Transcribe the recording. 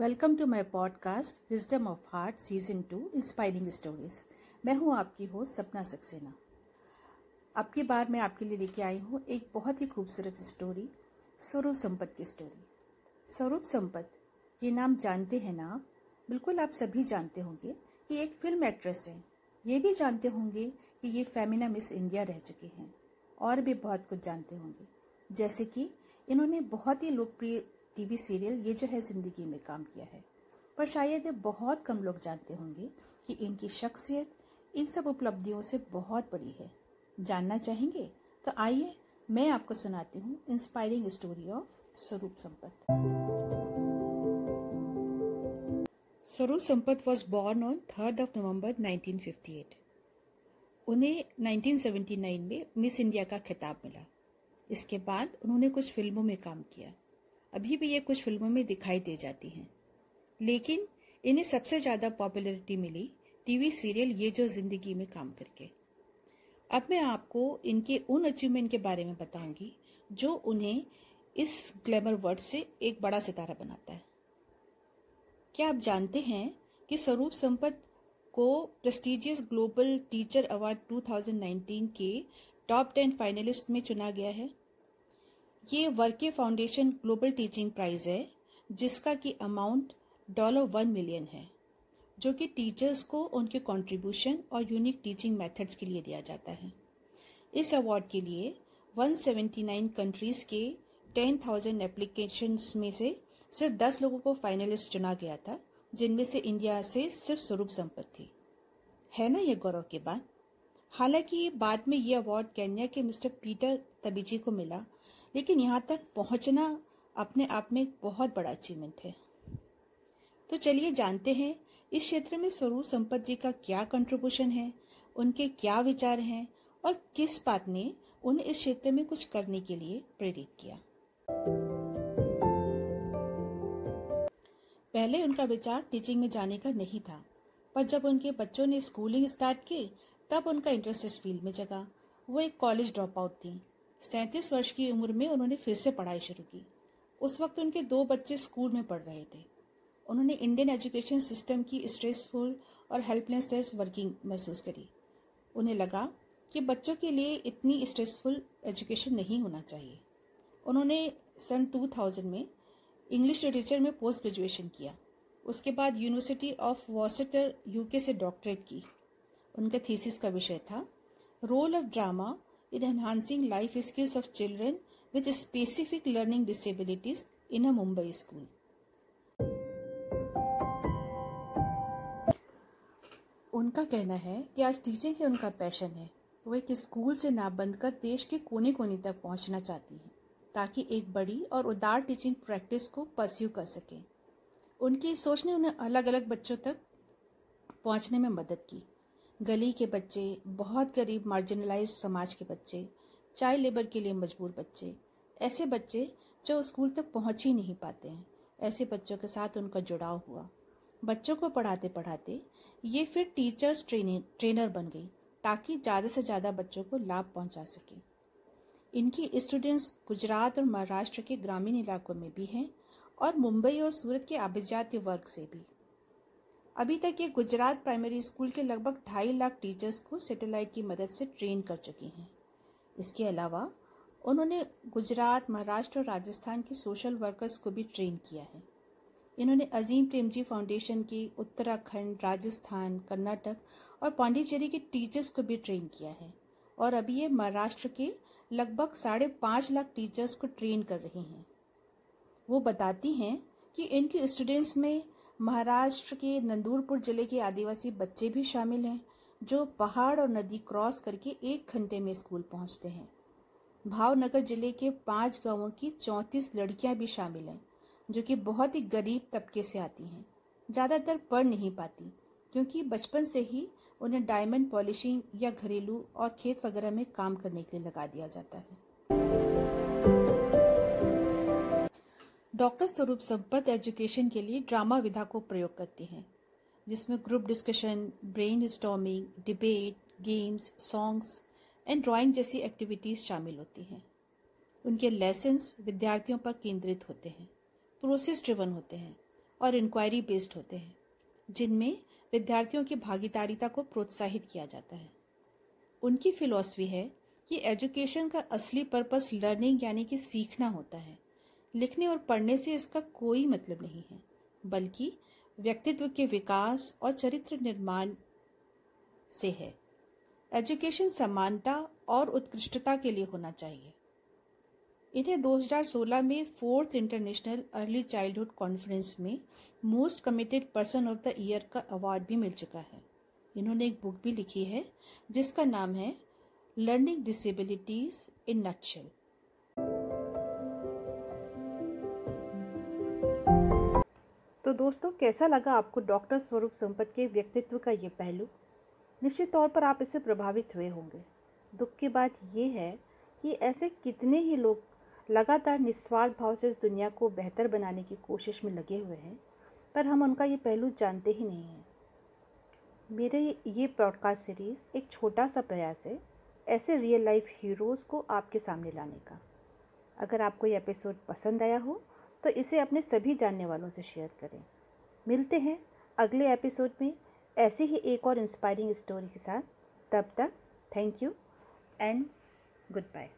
Welcome to my podcast wisdom of heart season two inspiring stories मैं हूँ आपकी host सपना सक्सेना। अब की बार मैं आपके लिए लेके आई हूँ एक बहुत ही खूबसूरत स्टोरी स्वरूप संपत की स्टोरी स्वरूप संपत, ये नाम जानते हैं ना बिल्कुल आप सभी जानते होंगे कि एक फ़िल्म एक्ट्रेस है। ये भी जानते होंगे कि ये फेमिना मिस इंडिया रह चुकी हैं। और भी बहुत कुछ जानते होंगे। जैसे कि इन्होंने बहुत ही लोकप्रिय टीवी सीरियल ये जो है ज़िंदगी में काम किया है। पर शायद बहुत कम लोग जानते होंगे कि इनकी शख्सियत इन सब उपलब्धियों से बहुत बड़ी है। जानना चाहेंगे? तो आइए, मैं आपको सुनाती हूँ inspiring story of Swaroop Sampat Swaroop Sampat was born on third of November 1958 उन्हें 1979 में मिस इंडिया का खिताब मिला। इसके बाद उन्होंने कुछ फ़िल्मों में काम किया। अभी भी ये कुछ फ़िल्मों में दिखाई दे जाती हैं। लेकिन इन्हें सबसे ज़्यादा पॉपुलैरिटी मिली टीवी सीरियल ये जो ज़िंदगी में काम करके। अब मैं आपको इनके उन अचीवमेंट के बारे में बताऊँगी, जो उन्हें इस ग्लैमर वर्ड से एक बड़ा सितारा बनाता है। क्या आप जानते हैं कि स्वरूप संपत को प्रेस्टिजियस ग्लोबल टीचर अवार्ड 2019 के टॉप टेन फाइनलिस्ट में चुना गया है? ये Varkey foundation global teaching prize है जिसका की अमाउंट डॉलर वन मिलियन है जो कि टीचर्स को उनके कंट्रीब्यूशन और यूनिक टीचिंग मेथड्स के लिए दिया जाता है। इस अवार्ड के लिए 179 कंट्रीज़ के 10,000 एप्लीकेशंस में से सिर्फ़ 10 लोगों को फाइनलिस्ट चुना गया था जिनमें से इंडिया से सिर्फ़ स्वरूप संपत्ति थी। है ना ये गौरव की बात? हालाँकि बाद में ये अवार्ड केन्या के मिस्टर पीटर तबीजी को मिला लेकिन यहाँ तक पहुँचना अपने आप में एक बहुत बड़ा अचीवमेंट है। तो चलिए जानते हैं, इस क्षेत्र में स्वरूप संपत जी का क्या कंट्रीब्यूशन है, उनके क्या विचार हैं और किस बात ने उन्हें इस क्षेत्र में कुछ करने के लिए प्रेरित किया। पहले उनका विचार टीचिंग में जाने का नहीं था, पर जब उनके बच्चों ने स्कूलिंग स्टार्ट की, तब उनका इंटरेस्ट इस फ़ील्ड में जगा। वो एक कॉलेज ड्रॉप आउट थी। सैंतीस वर्ष की उम्र में उन्होंने फिर से पढ़ाई शुरू की। उस वक्त उनके दो बच्चे स्कूल में पढ़ रहे थे। उन्होंने इंडियन एजुकेशन सिस्टम की स्ट्रेसफुल और हेल्पलेसनेस वर्किंग महसूस करी। उन्हें लगा कि बच्चों के लिए इतनी स्ट्रेसफुल एजुकेशन नहीं होना चाहिए। उन्होंने सन 2000 में इंग्लिश लिटरेचर में पोस्ट ग्रेजुएशन किया। उसके बाद यूनिवर्सिटी ऑफ़ वॉसेटर यूके से डॉक्टरेट की। उनका थीसिस का विषय था role of drama in enhancing life skills of children with specific learning disabilities in a Mumbai school. उनका कहना है कि आज टीचिंग ही उनका पैशन है। वो एक स्कूल से ना बंद कर देश के कोने कोने तक पहुँचना चाहती है, ताकि एक बड़ी और उदार टीचिंग प्रैक्टिस को परस्यू कर सकें। उनकी इस सोच ने उन्हें अलग अलग बच्चों तक पहुँचने में मदद की। गली के बच्चे, बहुत गरीब मार्जिनलाइज समाज के बच्चे चाइल्ड लेबर के लिए मजबूर बच्चे, ऐसे बच्चे जो स्कूल तक पहुँच ही नहीं पाते हैं, ऐसे बच्चों के साथ उनका जुड़ाव हुआ। बच्चों को पढ़ाते पढ़ाते ये फिर टीचर्स ट्रेनिंग ट्रेनर बन गई, ताकि ज़्यादा से ज़्यादा बच्चों को लाभ पहुँचा सके। इनकी स्टूडेंट्स गुजरात और महाराष्ट्र के ग्रामीण इलाकों में भी हैं और मुंबई और सूरत के आबिजात वर्ग से भी। अभी तक ये गुजरात प्राइमरी स्कूल के लगभग ढाई लाख टीचर्स को सैटेलाइट की मदद से ट्रेन कर चुकी हैं। इसके अलावा, उन्होंने गुजरात, महाराष्ट्र और राजस्थान के सोशल वर्कर्स को भी ट्रेन किया है। इन्होंने अजीम प्रेमजी फाउंडेशन की, उत्तराखंड, राजस्थान, कर्नाटक और पांडिचेरी के टीचर्स को भी ट्रेन किया है। और अभी ये महाराष्ट्र के लगभग साढ़े पाँच लाख टीचर्स को ट्रेन कर रही हैं। वो बताती हैं कि इनके स्टूडेंट्स में महाराष्ट्र के नंदूरपुर ज़िले के आदिवासी बच्चे भी शामिल हैं, जो पहाड़ और नदी क्रॉस करके एक घंटे में स्कूल पहुँचते हैं। भावनगर ज़िले के पाँच गाँवों की चौंतीस लड़कियाँ भी शामिल हैं, जो कि बहुत ही गरीब तबके से आती हैं। ज़्यादातर पढ़ नहीं पाती, क्योंकि बचपन से ही उन्हें डायमंड पॉलिशिंग या घरेलू और खेत वगैरह में काम करने के लिए लगा दिया जाता है। डॉक्टर स्वरूप संपत एजुकेशन के लिए ड्रामा विधा को प्रयोग करती हैं, जिसमें group discussion, brain storming debate, games, songs and drawing जैसी एक्टिविटीज़ शामिल होती हैं। उनके लेसन्स विद्यार्थियों पर केंद्रित होते हैं, प्रोसेस ड्रिवन होते हैं और इंक्वायरी बेस्ड होते हैं, जिनमें विद्यार्थियों की भागीदारिता को प्रोत्साहित किया जाता है। उनकी फिलॉसफी है कि एजुकेशन का असली पर्पस लर्निंग यानी कि सीखना होता है लिखने और पढ़ने से इसका कोई मतलब नहीं है, बल्कि व्यक्तित्व के विकास और चरित्र निर्माण से है। एजुकेशन समानता और उत्कृष्टता के लिए होना चाहिए। इन्हें 2016 में fourth international early childhood conference में most committed person of the year का अवार्ड भी मिल चुका है। इन्होंने एक बुक भी लिखी है, जिसका नाम है लर्निंग डिसेबिलिटीज इन नटशेल दोस्तों, कैसा लगा आपको डॉक्टर स्वरूप संपत के व्यक्तित्व का ये पहलू? निश्चित तौर पर आप इससे प्रभावित हुए होंगे। दुख की बात यह है कि ऐसे कितने ही लोग लगातार निस्वार्थ भाव से इस दुनिया को बेहतर बनाने की कोशिश में लगे हुए हैं, पर हम उनका ये पहलू जानते ही नहीं हैं। मेरे ये पॉडकास्ट सीरीज़ एक छोटा सा प्रयास है ऐसे रियल लाइफ हीरोज़ को आपके सामने लाने का। अगर आपको ये एपिसोड पसंद आया हो तो इसे अपने सभी जानने वालों से शेयर करें। मिलते हैं अगले एपिसोड में ऐसे ही एक और इंस्पायरिंग स्टोरी के साथ। तब तक thank you and good bye